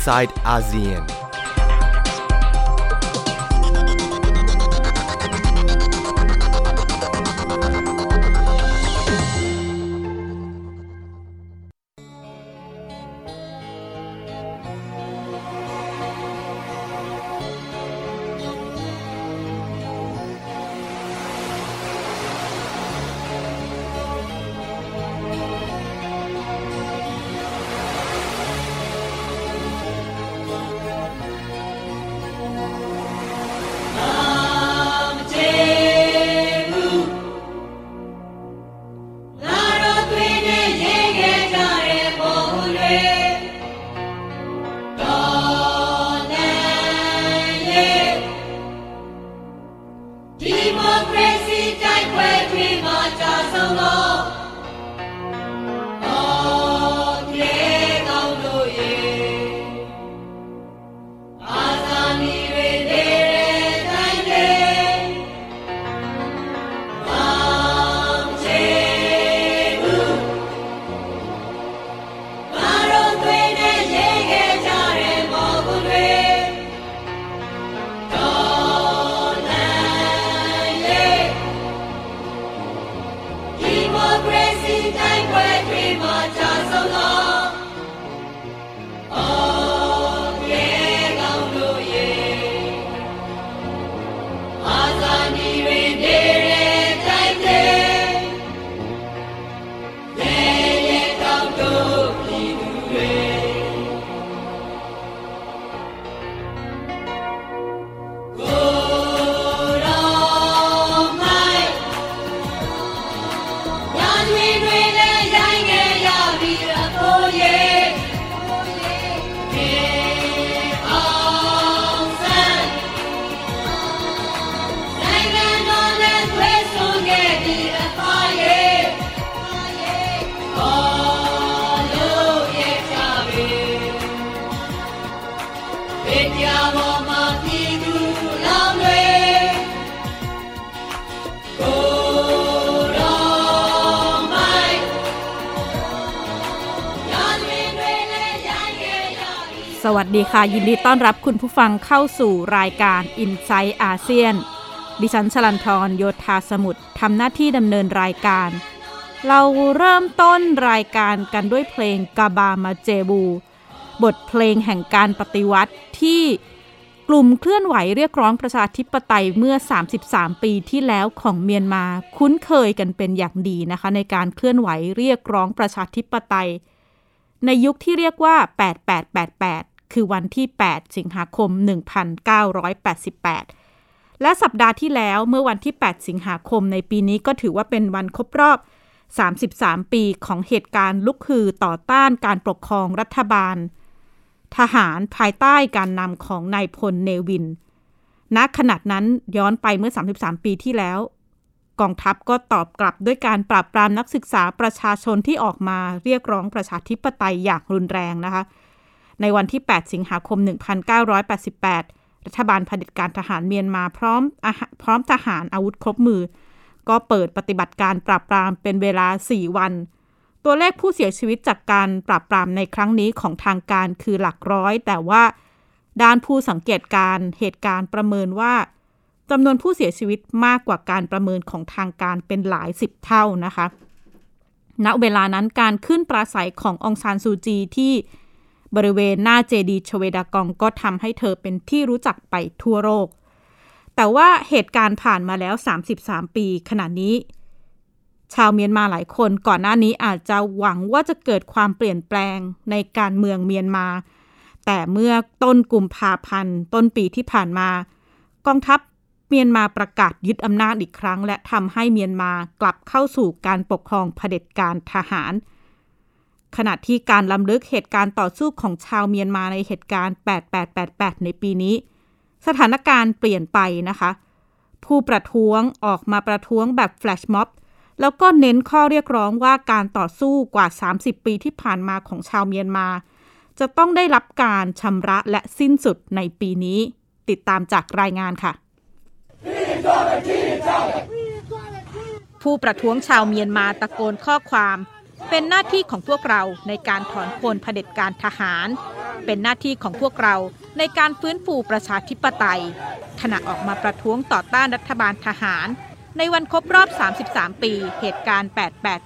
outside ASEAN. ยินดีต้อนรับคุณผู้ฟังเข้าสู่รายการ i n s i ซต์อาเซียน ดิฉันชลันทรโยธาสมุทรทำหน้าที่ดำเนินรายการ เราเริ่มต้นรายการกันด้วยเพลงกาบามาเจบู บทเพลงแห่งการปฏิวัติที่กลุ่มเคลื่อนไหวเรียกร้องประชาธิปไตยเมื่อ 33 ปีที่แล้วของเมียนมาคุ้นเคยกันเป็นอย่างดีนะคะ ในการเคลื่อนไหวเรียกร้องประชาธิปไตย ในยุคที่เรียกว่า 8888 คือวันที่ 8 สิงหาคม 1988 และสัปดาห์ที่แล้วเมื่อวันที่ 8 สิงหาคมในปีนี้ก็ถือว่าเป็นวันครบรอบ 33 ปีของเหตุการณ์ลุกฮือต่อต้านการปกครองรัฐบาล ทหารภายใต้การนำของนายพลเนวินณขณะนั้นย้อนไปเมื่อ 33 ปีที่แล้ว กองทัพก็ตอบกลับด้วยการปราบปรามนักศึกษาประชาชนที่ออกมาเรียกร้องประชาธิปไตยอย่างรุนแรงนะคะ ในวันที่ 8 สิงหาคม 1988 รัฐบาลเผด็จการทหารเมียนมาพร้อมอพร้อมทหารอาวุธครบมือ ก็เปิดปฏิบัติการปราบปรามเป็นเวลา 4 วัน ตัวเลขผู้เสียชีวิตจากการปราบปรามในครั้งนี้ของทางการคือหลักร้อย แต่ว่าด้านผู้สังเกตการเหตุการณ์ประเมินว่าจำนวนผู้เสียชีวิตมากกว่าการประเมินของทางการเป็นหลายสิบเท่านะคะ ณ เวลานั้นการขึ้นปราศัยขององซานซูจีที่ บริเวณหน้าเจดีชเวดากองก็ทำให้เธอเป็นที่รู้จักไปทั่วโลก แต่ว่าเหตุการณ์ผ่านมาแล้ว 33 ปีขณะนี้ ชาวเมียนมาหลายคนก่อนหน้านี้อาจจะหวังว่าจะเกิดความเปลี่ยนแปลงในการเมืองเมียนมา แต่เมื่อต้นกุมภาพันธ์ต้นปีที่ผ่านมา กองทัพเมียนมาประกาศยึดอำนาจอีกครั้ง และทำให้เมียนมากลับเข้าสู่การปกครองเผด็จการทหาร ขณะที่การล้ำลึกเหตุการณ์ต่อสู้ของชาวเมียนมาในเหตุการณ์ 8888 ในปีนี้ สถานการณ์เปลี่ยนไปนะคะ ผู้ประท้วงออกมาประท้วงแบบแฟลชม็อบแล้วก็เน้นข้อเรียกร้องว่าการต่อสู้กว่า 30 ปีที่ผ่านมาของชาวเมียนมา จะต้องได้รับการชำระและสิ้นสุดในปีนี้ ติดตามจากรายงานค่ะ ผู้ประท้วงชาวเมียนมาตะโกนข้อความ เป็นหน้าที่ของพวกเราในการถอนโคนเผด็จการทหาร เป็นหน้าที่ของพวกเราในการฟื้นฟูประชาธิปไตย ขณะออกมาประท้วงต่อต้านรัฐบาลทหาร ในวันครบรอบ 33 ปี เหตุการณ์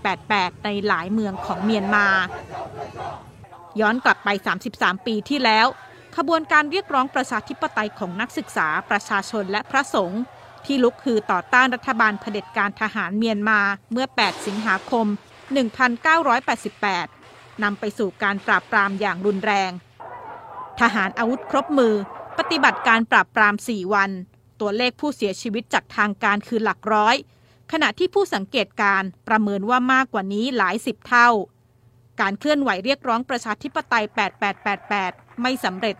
8888 ในหลายเมืองของเมียนมา ย้อนกลับไป 33 ปีที่แล้ว ขบวนการเรียกร้องประชาธิปไตยของนักศึกษาประชาชนและพระสงฆ์ที่ลุกคือต่อต้านรัฐบาลเผด็จการทหารเมียนมาเมื่อ 8 สิงหาคม 1988 นำไปสู่การปราบปรามอย่างรุนแรง ทหารอาวุธครบมือ ปฏิบัติการปราบปราม 4 วัน ตัวเลขผู้เสียชีวิตจากทางการคือหลักร้อย ขณะที่ผู้สังเกตการประเมินว่ามากกว่านี้หลายสิบเท่า การเคลื่อนไหวเรียกร้องประชาธิปไตย 8888 ไม่สำเร็จ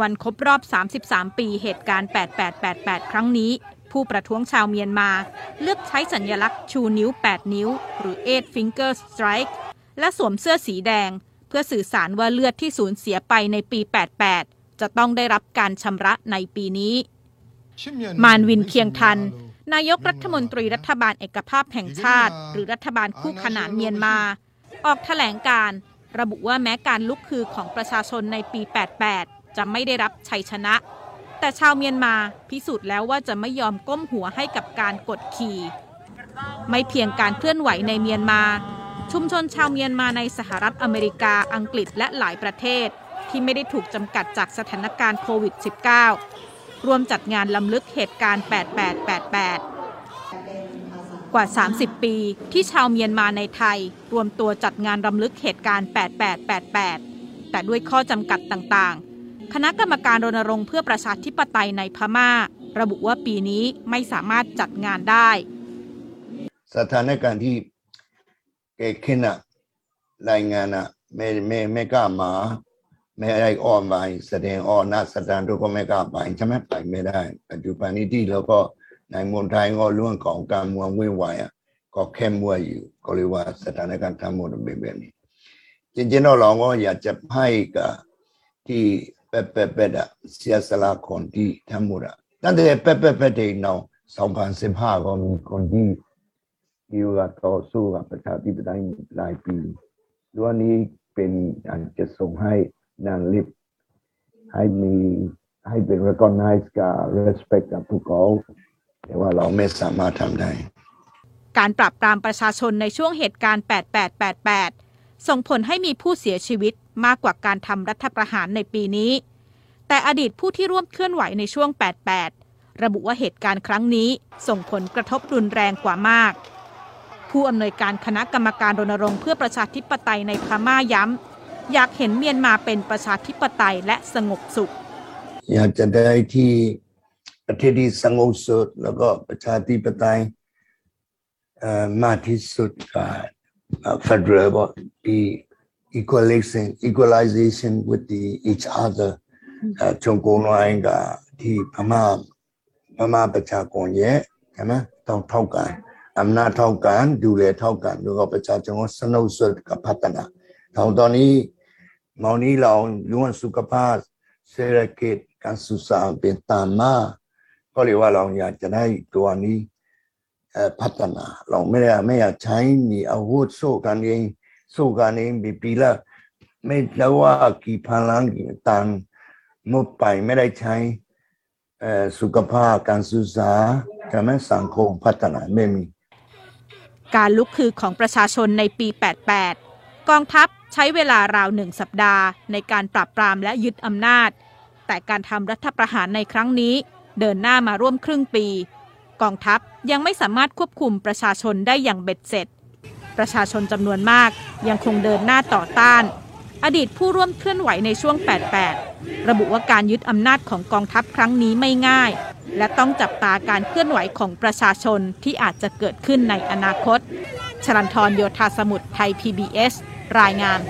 วันครบรอบ 33 ปี เหตุการณ์ 8888 ครั้งนี้ ผู้ประท้วงชาวเมียนมา เลือกใช้สัญญลักษณ์ชูนิ้ว 8 นิ้ว หรือ eight finger strike และสวมเสื้อสีแดง เพื่อสื่อสารว่าเลือดที่สูญเสียไปในปี 88 จะต้องได้รับการชำระในปีนี้ มานวินเคียงทัน นายกรัฐมนตรีรัฐบาลเอกภาพแห่งชาติ หรือรัฐบาลคู่ขนานเมียนมา ออกแถลงการระบุว่าแม้การลุกคือของประชาชนในปี 88 จะไม่ได้รับชัยชนะ แต่ชาวเมียนมาพิสูจน์แล้วว่าจะไม่ยอมก้มหัวให้กับการกดขี่ ไม่เพียงการเคลื่อนไหวในเมียนมา ชุมชนชาวเมียนมาในสหรัฐอเมริกาอังกฤษและหลายประเทศ ที่ไม่ได้ถูกจำกัดจากสถานการณ์โควิด -19 รวมจัดงานลำลึกเหตุการณ์ 8888กว่า 30 ปี ที่ชาวเมียนมาในไทย รวมตัวจัดงานรำลึกเหตุการณ์ 8888 แต่ด้วยข้อจำกัดต่างๆ คณะกรรมการรณรงค์เพื่อประชาธิปไตยในพม่า ระบุว่าปีนี้ไม่สามารถจัดงานได้ สถานการณ์ที่เกิดขึ้นอะรายงานอะไม่ไม่ไม่กล้ามาไม่ได้ออนไปแสดงออนหน้าสถานทุกคนไม่กล้าไปใช่ไหมไปไม่ได้ ปัจจุบันนี้ที่เราก็ในเมืองไทยก็เรื่องของการเมืองวุ่นวายอะก็เข้มงวดอยู่ก็เรียกว่าสถานการณ์ทั้งหมดเป็นแบบนี้ จริงๆเราก็อยากจะให้กับที่ เป๊ะเป๊ะเป๊ะอะเสียสละคนที่ทั้งหมดอะตั้งแต่เป๊ะเป๊ะเป๊ะเด็กน้อง2015ก็มีคนที่อยู่กับต่อสู้กับประชาธิปไตยหลายปีด้วยนี้เป็นอันจะส่งให้นานลิบให้มีให้เป็น recognize กับ respect กับพวกเขาแต่ว่าเราไม่สามารถทำได้ การปราบปรามประชาชนในช่วงเหตุการณ์ 8888 ส่งผลให้มีผู้เสียชีวิตมากกว่าการทำรัฐประหารในปีนี้ แต่อดีตผู้ที่ร่วมเคลื่อนไหวในช่วง 88 ระบุว่าเหตุการณ์ครั้งนี้ส่งผลกระทบรุนแรงกว่ามาก ผู้อำนวยการคณะกรรมการรณรงค์เพื่อประชาธิปไตยในพม่าย้ำ อยากเห็นเมียนมาเป็นประชาธิปไตยและสงบสุข อยากจะได้ที่ประเทศที่สงบสุดแล้วก็ประชาธิปไตยมากที่สุดกับ federal ก็ the equalization equalization with the each other เอ่อจงกงน้อยกับที่พม่าพม่าประชากรเยอะใช่ไหมต้องเท่ากันอำนาจเท่ากันดูแลเท่ากันแล้วก็ประชาชนสนุกสุดกับพัฒนาทางตอนนี้มองนี้เราเรื่งสุขภาพเศรษฐกิจการศึกษาเป็นตามมาก็เรียกว่าเราอยากจะได้ตัวนี้ พัฒนา เราไม่ได้ไม่อยากใช้มีอาวุธสู้กันเองสู้กันเองปีปีละไม่แล้วว่ากี่พันล้านกี่ตังค์หมดไปไม่ได้ใช้สุขภาพการศึกษาใช่ไหมสังคมพัฒนาไม่มี การลุกคือของประชาชนในปี 88 กองทัพใช้เวลาราวหนึ่งสัปดาห์ในการปราบปรามและยึดอำนาจ แต่การทำรัฐประหารในครั้งนี้ เดินหน้ามาร่วมครึ่งปี กองทัพยังไม่สามารถควบคุมประชาชนได้อย่างเบ็ดเสร็จ ประชาชนจำนวนมากยังคงเดินหน้าต่อต้าน อดีตผู้ร่วมเคลื่อนไหวในช่วง 88 ระบุว่าการยึดอำนาจของกองทัพครั้งนี้ไม่ง่าย และต้องจับตาการเคลื่อนไหวของประชาชนที่อาจจะเกิดขึ้นในอนาคต ชลันทรโยธาสมุทรไทย PBS รายงาน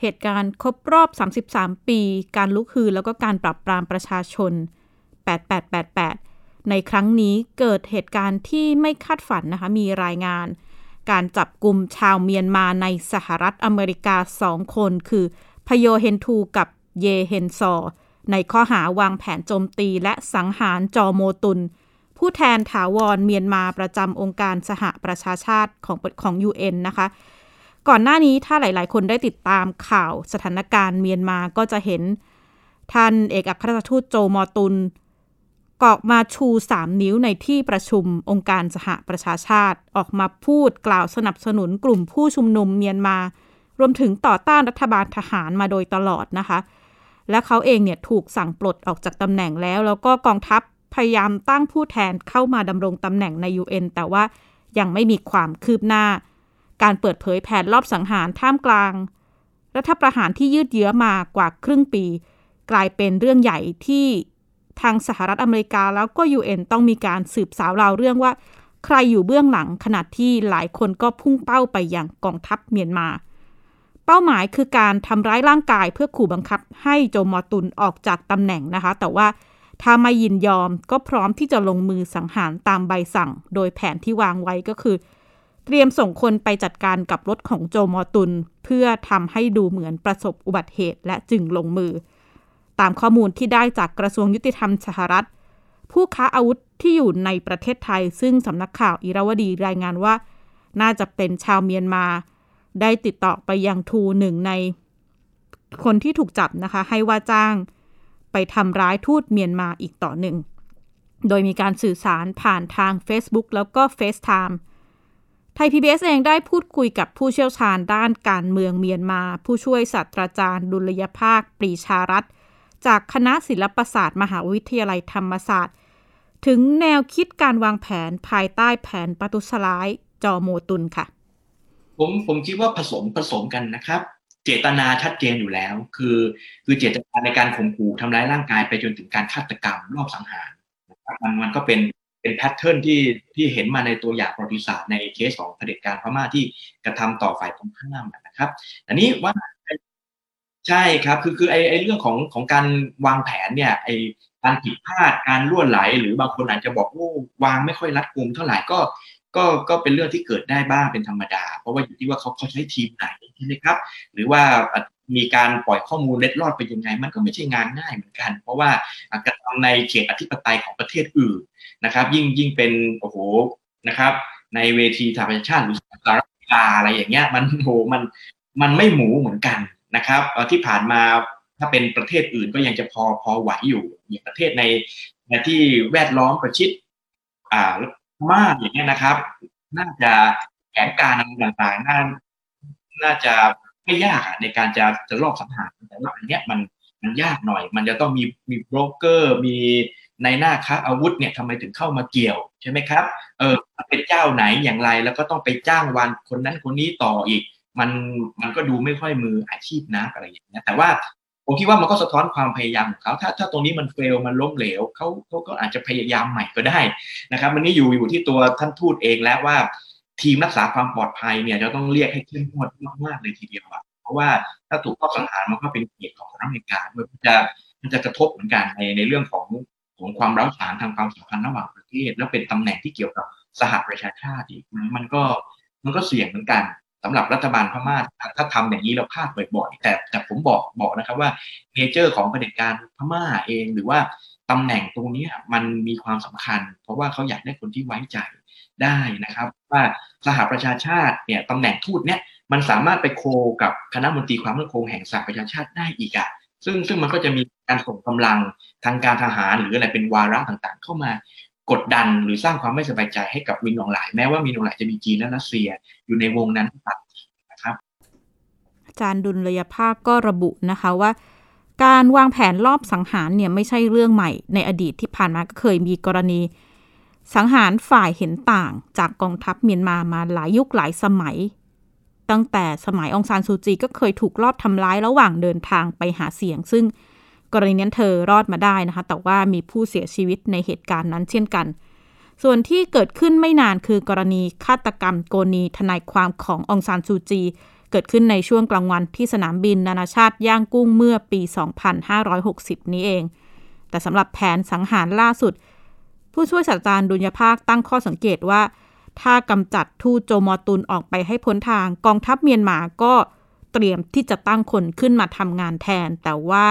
เหตุการณ์ครบรอบ 33 ปี การลุกฮือแล้วก็การปรับปรามประชาชน 8888 ในครั้งนี้เกิดเหตุการณ์ที่ไม่คาดฝันนะคะ มีรายงาน การจับกลุ่มชาวเมียนมาในสหรัฐอเมริกาสองคน คือพโยเฮนทูกับเยเฮนซอ ในข้อหาวางแผนโจมตีและสังหารจอโมตุน ผู้แทนถาวรเมียนมาประจำองค์การสหประชาชาติของของ UN นะคะก่อนหน้านี้ถ้าหลาย ๆ คนได้ติดตามข่าวสถานการณ์เมียนมาก็จะเห็น ท่านเอกอัครราชทูตโจมอตุน กอกมาชูสามนิ้วในที่ประชุมองค์การสหประชาชาติ ออกมาพูดกล่าวสนับสนุนกลุ่มผู้ชุมนุมเมียนมา รวมถึงต่อต้านรัฐบาลทหารมาโดยตลอดนะคะ และเขาเองเนี่ยถูกสั่งปลดออกจากตำแหน่งแล้ว แล้วก็กองทัพพยายามตั้งผู้แทนเข้ามาดำรงตำแหน่งใน UN แต่ว่ายังไม่มีความคืบหน้า การเปิดเผยแผนรอบสังหารท่ามกลาง รัฐประหารที่ยืดเยื้อมากว่าครึ่งปี กลายเป็นเรื่องใหญ่ที่ ทางสหรัฐอเมริกาแล้วก็ UN ต้องมีการสืบสาวราวเรื่องว่า ใครอยู่เบื้องหลังขณะที่หลายคนก็พุ่งเป้าไปยังกองทัพเมียนมา เป้าหมายคือการทำร้ายร่างกายเพื่อขู่บังคับให้โจมอตุนออกจากตำแหน่งนะคะ แต่ว่าถ้าไม่ยินยอมก็พร้อมที่จะลงมือสังหารตามใบสั่ง โดยแผนที่วางไว้ก็คือ เตรียมส่งคนไปจัดการกับรถของโจมอตุน เพื่อทำให้ดูเหมือนประสบอุบัติเหตุและจึงลงมือ ตามข้อมูลที่ได้จากกระทรวงยุติธรรมสหรัฐ ผู้ค้าอาวุธที่อยู่ในประเทศไทย ซึ่งสำนักข่าวอิราวดีรายงานว่า น่าจะเป็นชาวเมียนมา ได้ติดต่อไปยังทูหนึ่งใน คนที่ถูกจับนะคะ ให้ว่าจ้างไปทำร้ายทูตเมียนมาอีกต่อหนึ่ง โดยมีการสื่อสารผ่านทาง Facebook แล้วก็ FaceTime ไทย PBS เองได้พูดคุยกับผู้เชี่ยวชาญด้านการเมืองเมียนมา ผู้ช่วยศาสตราจารย์ดุลยภาค ปรีชารัต จากคณะศิลปศาสตร์ มหาวิทยาลัยธรรมศาสตร์ ถึงแนวคิดการวางแผนภายใต้แผนปตุสลายจอโมตุนค่ะ ผมผมคิดว่าผสมผสมกันนะครับ เจตนาชัดเจนอยู่แล้ว คือคือเจตนาในการข่มขู่ทำร้ายร่างกายไปจนถึงการฆาตกรรมรอบสังหารนะครับมันมันก็เป็นเป็นแพทเทิร์นที่ที่เห็นมาในตัวอย่างประวัติศาสตร์ในเคสของเผด็จการพม่าที่กระทำต่อฝ่ายตรงข้ามนะครับ อันนี้ว่า ใช่ครับคือคือไอไอเรื่องของของการวางแผนเนี่ยไอการผิดพลาดการล่วนไหล หรือบางคนอาจจะบอกโอ้วางไม่ค่อยรัดกุมเท่าไหร่ก็ก็ก็เป็นเรื่องที่เกิดได้บ้างเป็นธรรมดา เพราะว่าอยู่ที่ว่าเขาเขาใช้ทีมไหนใช่ไหมครับ หรือว่ามีการปล่อยข้อมูลเล็ดลอดไปยังไง มันก็ไม่ใช่งานง่ายเหมือนกัน เพราะว่ากระทำในเขตอธิปไตยของประเทศอื่นนะครับ ยิ่งยิ่งเป็นโอ้โหนะครับ ในเวทีสหประชาชาติหรือสหรัฐอเมริกาอะไรอย่างเงี้ยมันโหมันมันไม่หมูเหมือนกัน นะครับที่ผ่านมาถ้าเป็นประเทศอื่นก็ยังจะพอพอไหวอยู่อย่างประเทศในในที่แวดล้อมประชิดอ่ามากอย่างเงี้ยนะครับ น่าจะแผนการอะไรต่างๆน่าน่าจะไม่ยากในการจะจะลอบสังหารแต่ว่าอันเนี้ยมันมันยากหน่อย มันจะต้องมีมีโบรกเกอร์ มีในหน้าค้าอาวุธเนี่ยทำไมถึงเข้ามาเกี่ยวใช่ไหมครับ เออเป็นเจ้าไหนอย่างไรแล้วก็ต้องไปจ้างวันคนนั้นคนนี้ต่ออีก มันมันก็ดูไม่ค่อยมืออาชีพนะอะไรอย่างเงี้ยแต่ว่าผมคิดว่ามันก็สะท้อนความพยายามของเขาถ้าถ้าตรงนี้มันเฟลมันล้มเหลวเขาเขาก็อาจจะพยายามใหม่ก็ได้นะครับ มันนี่อยู่อยู่ที่ตัวท่านทูตเองแล้วว่า ทีมรักษาความปลอดภัยเนี่ยจะต้องเรียกให้เข้มงวดมากๆเลยทีเดียวอะเพราะว่าถ้าถูกข้อสังหารมันก็เป็นเกียรติของสหรัฐอเมริกามันจะมันจะกระทบเหมือนกันในในเรื่องของของความร้าวฉานทางความสัมพันธ์ระหว่างประเทศ แล้วเป็นตำแหน่งที่เกี่ยวกับสหประชาชาติอีกมันก็มันก็เสี่ยงเหมือนกัน สำหรับรัฐบาลพม่าถ้าทำอย่างนี้เราพลาดบ่อยๆแต่แต่ผมบอกบอกนะครับว่าเนเจอร์ของเผด็จการพม่าเองหรือว่าตำแหน่งตรงนี้มันมีความสำคัญ เพราะว่าเขาอยากได้คนที่ไว้ใจได้นะครับ ว่าสหประชาชาติเนี่ยตำแหน่งทูตเนี่ยมันสามารถไปโคกับคณะมนตรีความมั่นคงแห่งสหประชาชาติได้อีกอะซึ่งซึ่งมันก็จะมีการส่งกำลังทางการทหารหรืออะไรเป็นวาระต่างๆ เข้ามา กดดันหรือสร้างความไม่สบายใจให้กับวินองหลาย แม้ว่ามีนองหลายจะมีจีนและรัสเซียอยู่ในวงนั้นตัดนะครับอาจารย์ดุลยภาคก็ระบุนะคะว่า การวางแผนรอบสังหารเนี่ยไม่ใช่เรื่องใหม่ในอดีตที่ผ่านมาก็เคยมีกรณี สังหารฝ่ายเห็นต่างจากกองทัพเมียนมามาหลายยุคหลายสมัย ตั้งแต่สมัยองซานซูจีก็เคยถูกลอบทำร้ายระหว่างเดินทางไปหาเสียง ซึ่ง กรณีนั้นเธอรอดมาได้นะคะ แต่ว่ามีผู้เสียชีวิตในเหตุการณ์นั้นเช่นกัน ส่วนที่เกิดขึ้นไม่นานคือกรณีฆาตกรรมโกนีทนายความขององซานซูจี เกิดขึ้นในช่วงกลางวันที่สนามบินนานาชาติย่างกุ้งเมื่อปี 2560 นี้เอง แต่สำหรับแผนสังหารล่าสุด ผู้ช่วยศาสตราจารย์ดุลยภาคตั้งข้อสังเกตว่า ถ้ากำจัดทูโจมอตุนออกไปให้พ้นทางกองทัพเมียนมาก็เตรียมที่จะตั้งคนขึ้นมาทำงานแทน แต่ว่า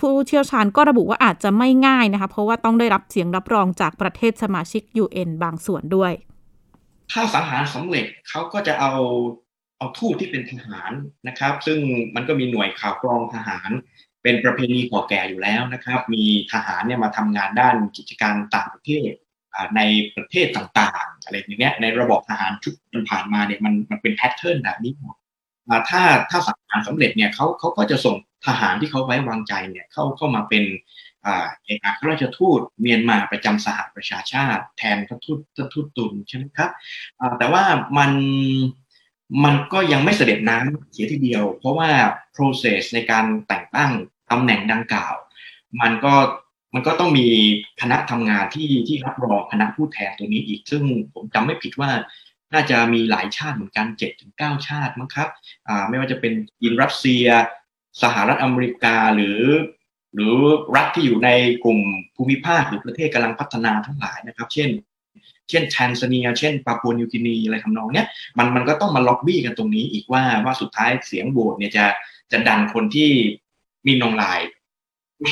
ผู้เชี่ยวชาญก็ระบุว่าอาจจะไม่ง่ายนะคะ เพราะว่าต้องได้รับเสียงรับรองจากประเทศสมาชิก UN บางส่วนด้วยถ้าสังหารสำเร็จเขาก็จะเอาเอาทูตที่เป็นทหารนะครับ ซึ่งมันก็มีหน่วยข่าวกรองทหาร เป็นประเพณีก่อแก่อยู่แล้วนะครับ มีทหารเนี่ยมาทำงานด้านกิจการต่างประเทศในประเทศต่างๆอะไรอย่างเงี้ยในระบบทหารชุดผ่านมาเนี่ยมันมันเป็นแพทเทิร์นแบบนี้หมดถ้าถ้าสังหารสำเร็จเนี่ยเขาเขาก็จะส่ง ทหารที่เขาไว้วางใจเนี่ยเข้าเข้ามาเป็นเอกอัครราชทูตเมียนมาประจำสหประชาชาติ แทนททูตททูตตุนใช่ไหมครับแต่ว่ามันมันก็ยังไม่เสด็จน้ำเสียทีเดียว เพราะว่า process ในการแต่งตั้งตำแหน่งดังกล่าว มันก็มันก็ต้องมีคณะทำงานที่ที่รับรองคณะผู้แทนตัวนี้อีก ซึ่งผมจำไม่ผิดว่าน่าจะมีหลายชาติเหมือนกันเจ็ดถึงเก้าชาติมั้งครับไม่ว่าจะเป็นอินรัสเซีย สหรัฐอเมริกาหรือ หรือรัฐที่อยู่ในกลุ่มภูมิภาคหรือประเทศกำลังพัฒนาทั้งหลายนะครับ เช่น เช่นแทนซาเนีย เช่นปาปัวนิวกินีอะไรทำนองเนี้ยมันมันก็ต้องมาล็อบบี้กันตรงนี้อีกว่าว่าสุดท้ายเสียงโหวตเนี่ยจะจะดันคนที่มีนองลาย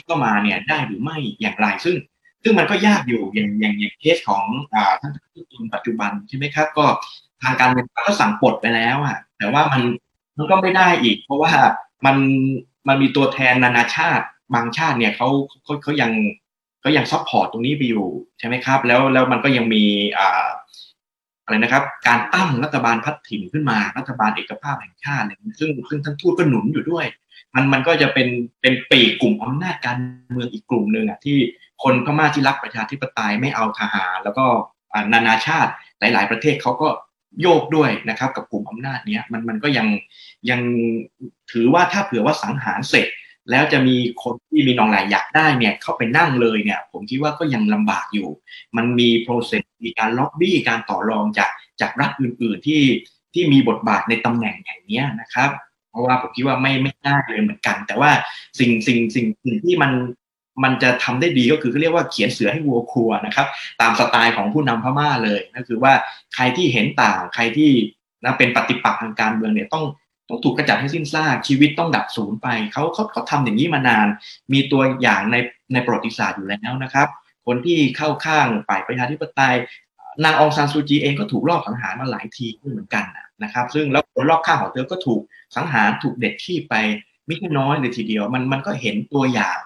เข้ามาเนี่ยได้หรือไม่อย่างไรซึ่งซึ่งมันก็ยากอยู่อย่างอย่างอย่างเคสของอ่าท่านทุนปัจจุบันใช่ไหมครับ ก็ทางการเมืองก็สั่งปลดไปแล้วอะแต่ว่ามันมันก็ไม่ได้อีก เพราะว่า มันมันมีตัวแทนนานาชาติบางชาติเนี่ยเขาเขาเขายังเขายัง support ตรงนี้ไปอยู่ใช่ไหมครับ แล้วแล้วมันก็ยังมีอ่าอะไรนะครับ การตั้งรัฐบาลพลัดถิ่นขึ้นมารัฐบาลเอกภาพแห่งชาติซึ่งซึ่งท่านทูตก็หนุนอยู่ด้วย มันมันก็จะเป็นเป็นปีกกลุ่มอำนาจการเมืองอีกกลุ่มหนึ่งอะที่คนพม่าที่รักประชาธิปไตยไม่เอาทหาร แล้วก็นานาชาติหลาย ๆ ประเทศเขาก็โยกด้วยนะครับ กับกลุ่มอำนาจเนี้ยมันมันก็ยัง ยังถือว่าถ้าเผื่อว่าสังหารเสร็จ แล้วจะมีคนที่มีนองหลายอยากได้เนี่ยเข้าไปนั่งเลยเนี่ย ผมคิดว่าก็ยังลำบากอยู่ มันมีโปรเซสมีการล็อบบี้การต่อรองจากจากรัฐอื่น ๆที่ที่มีบทบาทในตำแหน่งอย่างนี้นะครับ เพราะว่าผมคิดว่าไม่ไม่ง่ายเลยเหมือนกัน แต่ว่าสิ่งสิ่งสิ่งสิ่งที่มันมันจะทำได้ดีก็คือเขาเรียกว่าเขียนเสือให้วัวครัวนะครับ ตามสไตล์ของผู้นำพม่าเลยก็คือว่าใครที่เห็นต่างใครที่นะเป็นปฏิปักษ์ทางการเมืองเนี่ยต้อง ต้องถูกกระจัดให้สิ้นซากชีวิตต้องดับศูนย์ไปเขาเขาเขาทำอย่างนี้มานาน มีตัวอย่างในในประวัติศาสตร์อยู่แล้วนะครับ คนที่เข้าข้างฝ่ายประชาธิปไตยนางองซานซูจีเองก็ถูกลอบสังหารมาหลายทีเหมือนกันนะครับ ซึ่งแล้วคนรอบข้างของเธอก็ถูกสังหารถูกเด็ดขี้ไปไม่ใช่น้อยเลยทีเดียว มันมันก็เห็นตัวอย่าง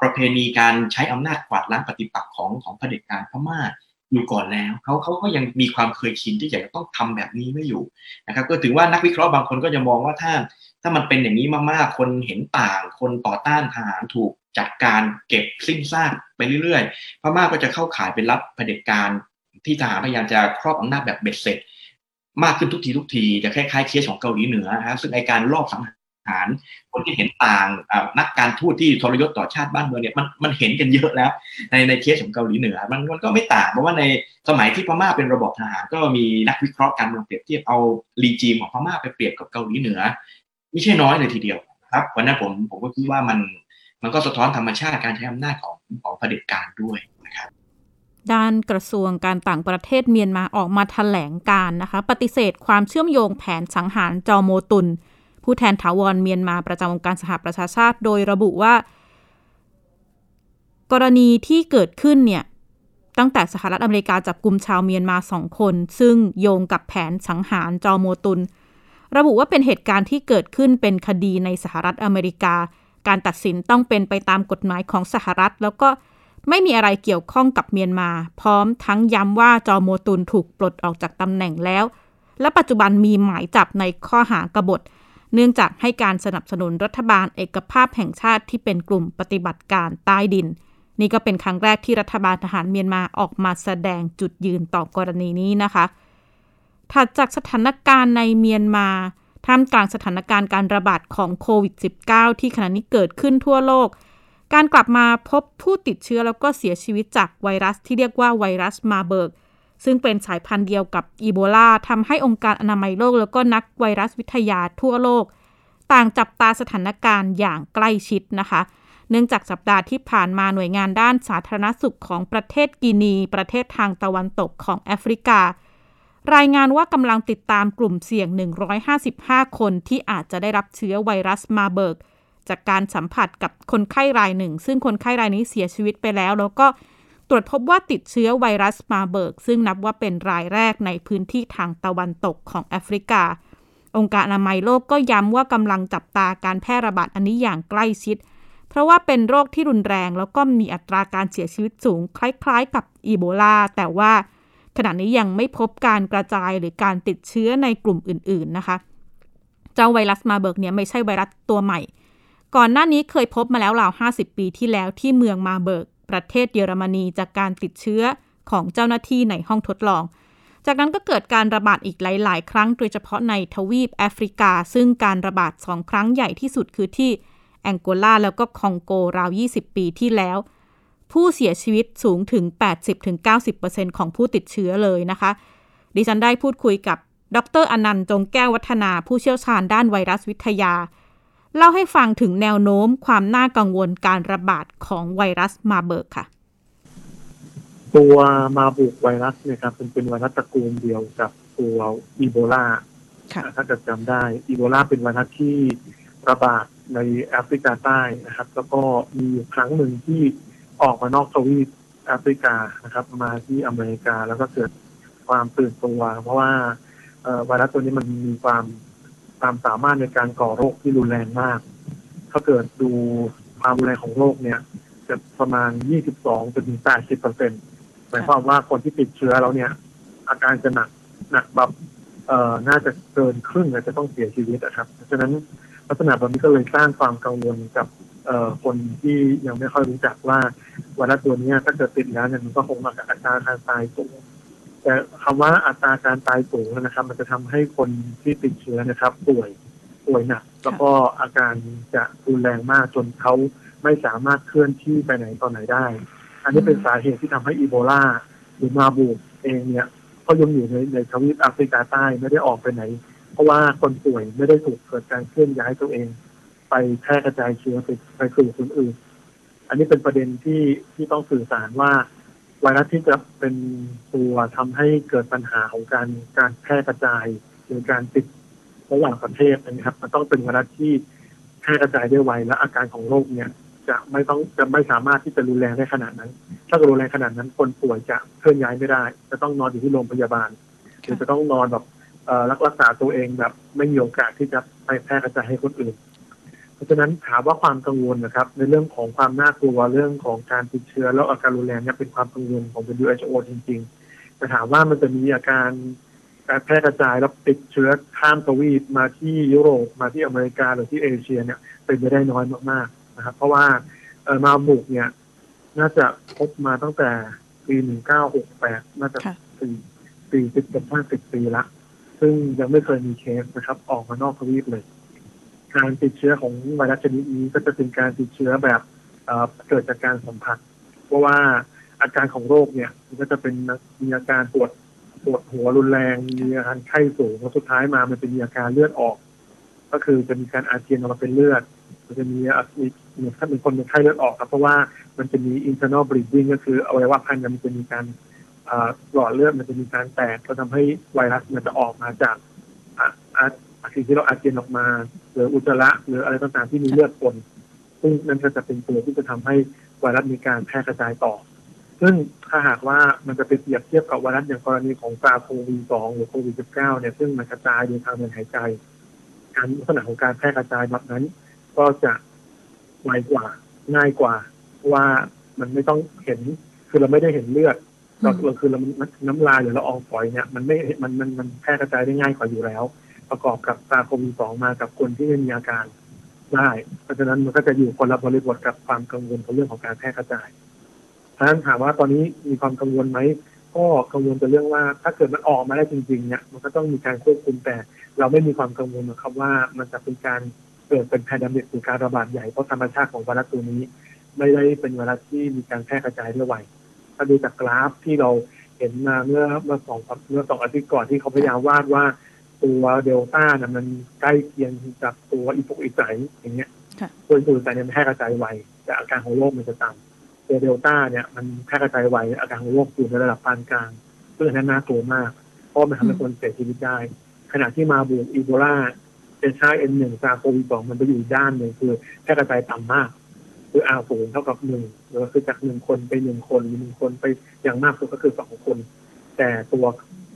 ประเพณีการใช้อำนาจกวาดล้างปฏิปักษ์ของของเผด็จการพม่า อยู่ก่อนแล้วเขาเขาก็ยังมีความเคยชินที่จะต้องทำแบบนี้ไม่อยู่นะครับก็ถือว่านักวิเคราะห์บางคนก็จะมองว่าถ้า ถ้ามันเป็นอย่างนี้มากๆ คนเห็นต่าง คนต่อต้านทหารถูกจัดการเก็บสิ้นซากไปเรื่อยๆพม่าก็จะเข้าขายเป็นรับเผด็จการที่ทหารพยายามจะครอบอำนาจแบบเบ็ดเสร็จ มากขึ้นทุกทีทุกทีจะคล้ายๆเคสของเกาหลีเหนือฮะซึ่งไอการลอบสังหารคนที่เห็นต่างนักการทูตที่ทรยศต่อชาติบ้านเมืองเนี่ยมันมันเห็นกันเยอะแล้ว ในในเคสของเกาหลีเหนือมันมันก็ไม่ต่างเพราะว่าในสมัยที่พม่าเป็นระบบทหารก็มีนักวิเคราะห์การเมืองเปรียบเทียบเอารีจีมของพม่าไปเปรียบกับเกาหลีเหนือ ไม่ใช่น้อยเลยทีเดียวครับวันนั้นผมผมก็คิดว่ามันมันก็สะท้อนธรรมชาติการใช้อำนาจของของเผด็จการด้วยนะครับด้านกระทรวงการต่างประเทศเมียนมาออกมาถแถลงการนะคะ ปฏิเสธความเชื่อมโยงแผนสังหารจอโมตุน ผู้แทนถาวรเมียนมาประจำองค์การสหประชาชาติ โดยระบุว่า กรณีที่เกิดขึ้นเนี่ยตั้งแต่สหรัฐอเมริกาจับกลุ่มชาวเมียนมาสองคน ซึ่งโยงกับแผนสังหารจอโมตุน ระบุว่าเป็นเหตุการณ์ที่เกิดขึ้นเป็นคดีในสหรัฐอเมริกา การตัดสินต้องเป็นไปตามกฎหมายของสหรัฐ แล้วก็ไม่มีอะไรเกี่ยวข้องกับเมียนมา พร้อมทั้งย้ำว่าจอโมตุนถูกปลดออกจากตำแหน่งแล้ว และปัจจุบันมีหมายจับในข้อหากบฏ เนื่องจากให้การสนับสนุนรัฐบาลเอกภาพแห่งชาติที่เป็นกลุ่มปฏิบัติการใต้ดิน นี่ก็เป็นครั้งแรกที่รัฐบาลทหารเมียนมาออกมาแสดงจุดยืนต่อกรณีนี้นะคะ ถัดจากสถานการณ์ในเมียนมาท่ามกลางสถานการณ์การระบาดของโควิด -19 ที่ขณะนี้เกิดขึ้นทั่วโลก การกลับมาพบผู้ติดเชื้อแล้วก็เสียชีวิตจากไวรัสที่เรียกว่าไวรัสมาเบิร์ก ซึ่งเป็นสายพันธุ์เดียวกับอีโบลาทำให้องค์การอนามัยโลก แล้วก็นักไวรัสวิทยาทั่วโลก ต่างจับตาสถานการณ์อย่างใกล้ชิดนะคะ เนื่องจากสัปดาห์ที่ผ่านมาหน่วยงานด้านสาธารณสุขของประเทศกินี ประเทศทางตะวันตกของแอฟริกา รายงานว่ากำลังติดตามกลุ่มเสี่ยง 155 คนที่อาจจะได้รับเชื้อไวรัสมาเบิร์กจากการสัมผัสกับคนไข้รายหนึ่ง ซึ่งคนไข้รายนี้เสียชีวิตไปแล้ว แล้วก็ ตรวจพบว่าติดเชื้อไวรัสมาเบิร์ก ซึ่งนับว่าเป็นรายแรกในพื้นที่ทางตะวันตกของแอฟริกา องค์การอนามัยโลกก็ย้ำว่ากำลังจับตาการแพร่ระบาดอันนี้อย่างใกล้ชิด เพราะว่าเป็นโรคที่รุนแรง แล้วก็มีอัตราการเสียชีวิตสูง คล้ายๆ กับอีโบลา แต่ว่าขณะนี้ยังไม่พบการกระจายหรือการติดเชื้อในกลุ่มอื่น ๆนะคะ เจ้าไวรัสมาเบิร์กเนี่ยไม่ใช่ไวรัสตัวใหม่ ก่อนหน้านี้เคยพบมาแล้วราว 50 ปีที่แล้วที่เมืองมาเบิร์ก ประเทศเยอรมนีจากการติดเชื้อของเจ้าหน้าที่ในห้องทดลอง จากนั้นก็เกิดการระบาดอีกหลาย ๆ ครั้ง โดยเฉพาะในทวีปแอฟริกา ซึ่งการระบาดสองครั้งใหญ่ที่สุดคือที่แองโกลาแล้วก็คองโกราว 20 ปีที่แล้ว ผู้เสียชีวิตสูงถึง 80-90%ของผู้ติดเชื้อเลยนะคะ ดิฉันได้พูดคุยกับดรอนันต์จงแก้ววัฒนาผู้เชี่ยวชาญด้านไวรัสวิทยา เล่าให้ฟังถึงแนวโน้มความน่ากังวลการระบาดของไวรัสมาเบิร์กค่ะ ตัวมาบุกไวรัสเนี่ยครับเป็นเป็นไวรัสตระกูลเดียวกับตัวอีโบลาค่ะถ้าจะจำได้อีโบลาเป็นไวรัสที่ระบาดในแอฟริกาใต้นะครับ แล้วก็มีอยู่ครั้งหนึ่งที่ออกมานอกทวีปแอฟริกานะครับ มาที่อเมริกาแล้วก็เกิดความตื่นตัว เพราะว่าเอ่อไวรัสตัวนี้มันมีความ ความสามารถในการก่อโรคที่รุนแรงมาก ถ้าเกิดดูความรุนแรงของโรคเนี่ยจะประมาณ 22จนถึง80เปอร์เซ็นต์หมายความว่าคนที่ติดเชื้อแล้วเนี่ย อาการจะหนักหนักแบบเอ่อน่าจะเกินครึ่งจจะต้องเสียชีวิตนะครับ เพราะฉะนั้นลักษณะแบบนี้ก็เลยสร้างความกังวลกับเอ่อคนที่ยังไม่ค่อยรู้จักว่าไวรัสตัวนี้ถ้าเกิดติดแล้วเนี่ยมันก็คงมากับอัตราการตายสูง แต่คำว่าอัตราการตายสูงนะครับ มันจะทำให้คนที่ติดเชื้อนะครับ ป่วยป่วยหนักแล้วก็อาการจะรุนแรงมากจนเขาไม่สามารถเคลื่อนที่ไปไหนต่อไหนได้ อันนี้เป็นสาเหตุที่ทำให้อีโบลาหรือมาบูเองเนี่ยก็ยังอยู่ในในทวีปแอฟริกาใต้ไม่ได้ออกไปไหน เพราะว่าคนป่วยไม่ได้ถูกเกิดการเคลื่อนย้ายตัวเอง ไปแพร่กระจายเชื้อไปไปสู่คนอื่น อันนี้เป็นประเด็นที่ที่ต้องสื่อสารว่า ไวรัสที่จะเป็นตัวทำให้เกิดปัญหาของการการแพร่กระจายหรือการติดระหว่างประเทศนะครับมันต้องเป็นไวรัสที่แพร่กระจายได้ไวและอาการของโรคเนี่ย จะไม่ต้องจะไม่สามารถที่จะรุนแรงได้ขนาดนั้น ถ้ารุนแรงขนาดนั้นคนป่วยจะเคลื่อนย้ายไม่ได้ จะต้องนอนอยู่ที่โรงพยาบาลหรือจะต้องนอนแบบรักษาตัวเองแบบไม่มีโอกาสที่จะไปแพร่กระจายให้คนอื่น เพราะฉะนั้นถามว่าความกังวลนะครับ ในเรื่องของความน่ากลัวเรื่องของการติดเชื้อแล้วอาการรุนแรงเนี่ยเป็นความกังวลของ WHO จริงๆแต่ถามว่ามันจะมีอาการการแพร่กระจายแล้วติดเชื้อข้ามทวีปมาที่ยุโรปมาที่อเมริกาหรือที่เอเชียเนี่ยเป็นไปได้น้อยมากๆนะครับ เพราะว่าเออมาบุกเนี่ย น่าจะพบมาตั้งแต่ปีหนึ่งเก้าหกแปดน่าจะค่ะสี่สี่สิบกับห้าสิบปีละ ซึ่งยังไม่เคยมีเคสนะครับ ออกมานอกทวีปเลย การติดเชื้อของไวรัสชนิดนี้ก็จะเป็นการติดเชื้อแบบเกิดจากการสัมผัส เพราะว่าอาการของโรคเนี่ยมันก็จะเป็นมีอาการปวดปวดหัวรุนแรง มีอาการไข้สูงแล้วสุดท้ายมามันจะมีอาการเลือดออก ก็คือจะมีการอาเจียนออกมาเป็นเลือดมันจะมีอะมีมีถ้าเป็นคนเป็นไข้เลือดออกครับเพราะว่ามันจะมี internal bleeding ก็คืออวัยวะภายในมันจะมีการหลอดเลือดมันจะมีการแตกก็ทำให้ไวรัสมันจะออกมาจากอ สิ่งที่เราอาเจียนออกมาหรืออุจจาระหรืออะไรต่างๆที่มีเลือดปนซึ่งนั่นก็จะเป็นตัวที่จะทำให้ไวรัสมีการแพร่กระจายต่อ ซึ่งถ้าหากว่ามันจะไปเปรียบเทียบกับไวรัสอย่างกรณีของซาโควี2หรือโควิด19เก้าเนี่ยซึ่งมันกระจายโดยทางเดินหายใจ การลักษณะของการแพร่กระจายแบบนั้น ก็จะไวกว่าง่ายกว่าว่ามันไม่ต้องเห็นคือเราไม่ได้เห็นเลือดเราเราคือเราน้ำลายหรือละอองฝอยเนี่ยมันไม่มันมันมันแพร่กระจายได้ง่ายกว่าอยู่แล้ว ประกอบกับซาโควี2มากับคนที่ไม่มีอาการได้เพราะฉะนั้นมันก็จะอยู่คนละบริบทกับความกังวลของเรื่องของการแพร่กระจายเพราะฉะนั้นถามว่าตอนนี้มีความกังวลไหมก็กังวลแต่เรื่องว่า ถ้าเกิดมันออกมาได้จริงๆเนี่ยมันก็ต้องมีการควบคุมแต่ เราไม่มีความกังวลนะครับว่ามันจะเป็นการเกิดเป็นแพนดมิกหรือการระบาดใหญ่เพราะธรรมชาติของไวรัสตัวนี้ ไม่ได้เป็นไวรัสที่มีการแพร่กระจายได้ไวถ้าดูจากกราฟที่เราเห็นมาเมื่อเมื่อสองเมื่อสองอาทิตย์ก่อนที่เขาพยายามวาดว่า ตัวเดลต้าเนี่ยมันใกล้เคียงกับตัวอีโปกอีใจอย่างเงี้ยค่ะตัวอีโปกอีใจเนี่ยมันแพร่กระจายไวแต่อาการของโรคมันจะต่ำตัวเดลต้าเนี่ยมันแพร่กระจายไวอาการของโรคอยู่ในระดับปานกลางซึ่งอันนั้นน่ากลัวมาก เพราะมันทำให้คนเสียชีวิตได้ ขณะที่มาบูอีโบลาเป็นชาเอ็นหนึ่งซาโควีสองมันไปอยู่อีกด้านหนึ่งคือแพร่กระจายต่ำมากคืออาศูนย์เท่ากับหนึ่งหรือคือจากหนึ่งคนไปหนึ่งคนหรือหนึ่งคนไปอย่างมากสุดก็คือสองคน แต่ตัว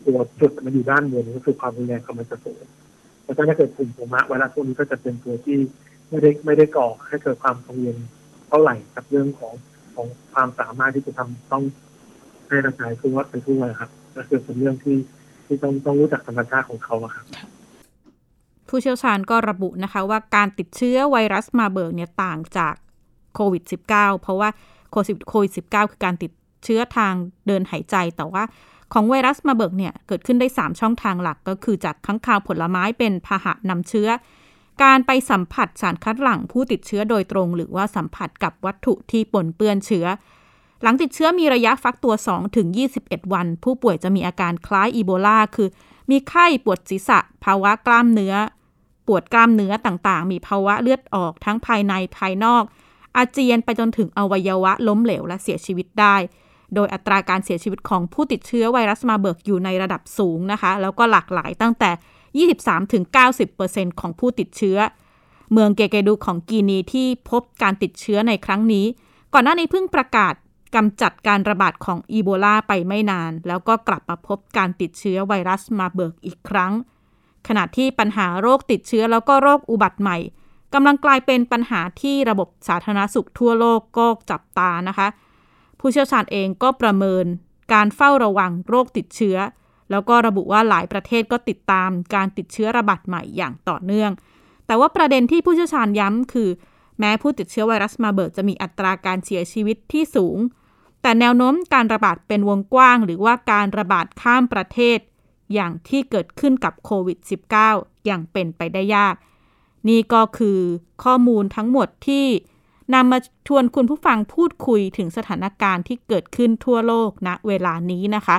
ตัวจุดมันอยู่ด้านบนก็คือความรุนแรงของมันจะสูงเพราะฉะนั้นถ้าเกิดกลุ่มภูมิไวรัสพวกนี้ก็จะเป็นตัวที่ไม่ได้ไม่ได้ก่อให้เกิดความกังวลเท่าไหร่กับเรื่องของของความสามารถที่จะทำต้องให้กระจายทั่วไปทั่วครับก็คือเป็นเรื่องที่ที่ต้องต้องรู้จักธรรมชาติของเขาครับผู้เชี่ยวชาญก็ระบุนะคะว่าการติดเชื้อไวรัสมาเบิร์กเนี่ยต่างจากโควิด -19 เพราะว่าโควิด -19 คือการติดเชื้อทางเดินหายใจแต่ว่า ของไวรัสมาเบิกเนี่ยเกิดขึ้นได้ 3 ช่องทางหลักก็คือจากค้างคาวผลไม้เป็นพาหะนำเชื้อ การไปสัมผัสสารคัดหลั่งผู้ติดเชื้อโดยตรง หรือว่าสัมผัสกับวัตถุที่ปนเปื้อนเชื้อ หลังติดเชื้อมีระยะฟักตัว 2 ถึง 21 วัน ผู้ป่วยจะมีอาการคล้ายอีโบลาคือ มีไข้ปวดศีรษะ ภาวะกล้ามเนื้อ ปวดกล้ามเนื้อต่างๆ มีภาวะเลือดออกทั้งภายในภายนอก อาเจียนไปจนถึงอวัยวะล้มเหลวและเสียชีวิตได้ โดยอัตราการเสียชีวิตของผู้ติดเชื้อไวรัสมาเบิร์กอยู่ในระดับสูงนะคะ แล้วก็หลากหลายตั้งแต่ 23-90%ของผู้ติดเชื้อ เมืองเกเกดูของกีนีที่พบการติดเชื้อในครั้งนี้ ก่อนหน้านี้เพิ่งประกาศกำจัดการระบาดของอีโบลาไปไม่นาน แล้วก็กลับมาพบการติดเชื้อไวรัสมาเบิร์กอีกครั้ง ขณะที่ปัญหาโรคติดเชื้อแล้วก็โรคอุบัติใหม่กำลังกลายเป็นปัญหาที่ระบบสาธารณสุขทั่วโลกก็จับตานะคะ ผู้เชี่ยวชาญเองก็ประเมินการเฝ้าระวังโรคติดเชื้อ แล้วก็ระบุว่าหลายประเทศก็ติดตามการติดเชื้อระบาดใหม่อย่างต่อเนื่อง แต่ว่าประเด็นที่ผู้เชี่ยวชาญย้ำคือ แม้ผู้ติดเชื้อไวรัสมาเบิร์กจะมีอัตราการเสียชีวิตที่สูง แต่แนวโน้มการระบาดเป็นวงกว้าง หรือว่าการระบาดข้ามประเทศ อย่างที่เกิดขึ้นกับโควิด -19 อย่างเป็นไปได้ยาก นี่ก็คือข้อมูลทั้งหมดที่ นำมาชวนคุณผู้ฟังพูดคุยถึงสถานการณ์ที่เกิดขึ้นทั่วโลกณนะเวลานี้นะคะ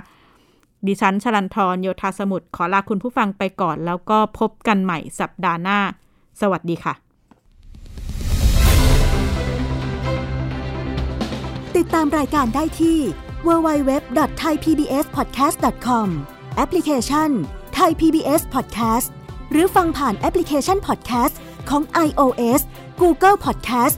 ดิฉันชลันทรโยธาสมุทรขอลาคุณผู้ฟังไปก่อน แล้วก็พบกันใหม่สัปดาห์หน้า สวัสดีค่ะ ติดตามรายการได้ที่ www.thaipbspodcast.com แอปพลิเคชัน Thai PBS Podcast หรือฟังผ่านแอปพลิเคชัน Podcast ของ iOS Google Podcast